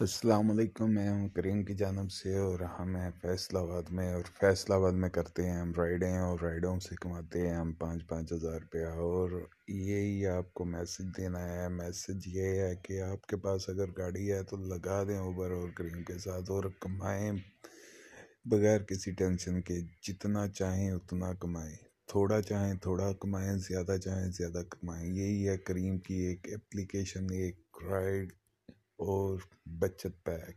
السلام علیکم، میں ہوں کریم کی جانب سے اور ہاں، ہم ہیں فیصل آباد میں اور فیصل آباد میں کرتے ہیں، ہم رائڈیں اور رائڈوں سے کماتے ہیں، ہم پانچ پانچ ہزار روپیہ۔ اور یہی آپ کو میسج دینا ہے، میسج یہ ہے کہ آپ کے پاس اگر گاڑی ہے تو لگا دیں اوبر اور کریم کے ساتھ اور کمائیں بغیر کسی ٹینشن کے، جتنا چاہیں اتنا کمائیں۔ تھوڑا چاہیں تھوڑا کمائیں، زیادہ چاہیں زیادہ کمائیں۔ یہی ہے کریم کی ایک اپلیکیشن، ایک رائڈ اور بچت پیک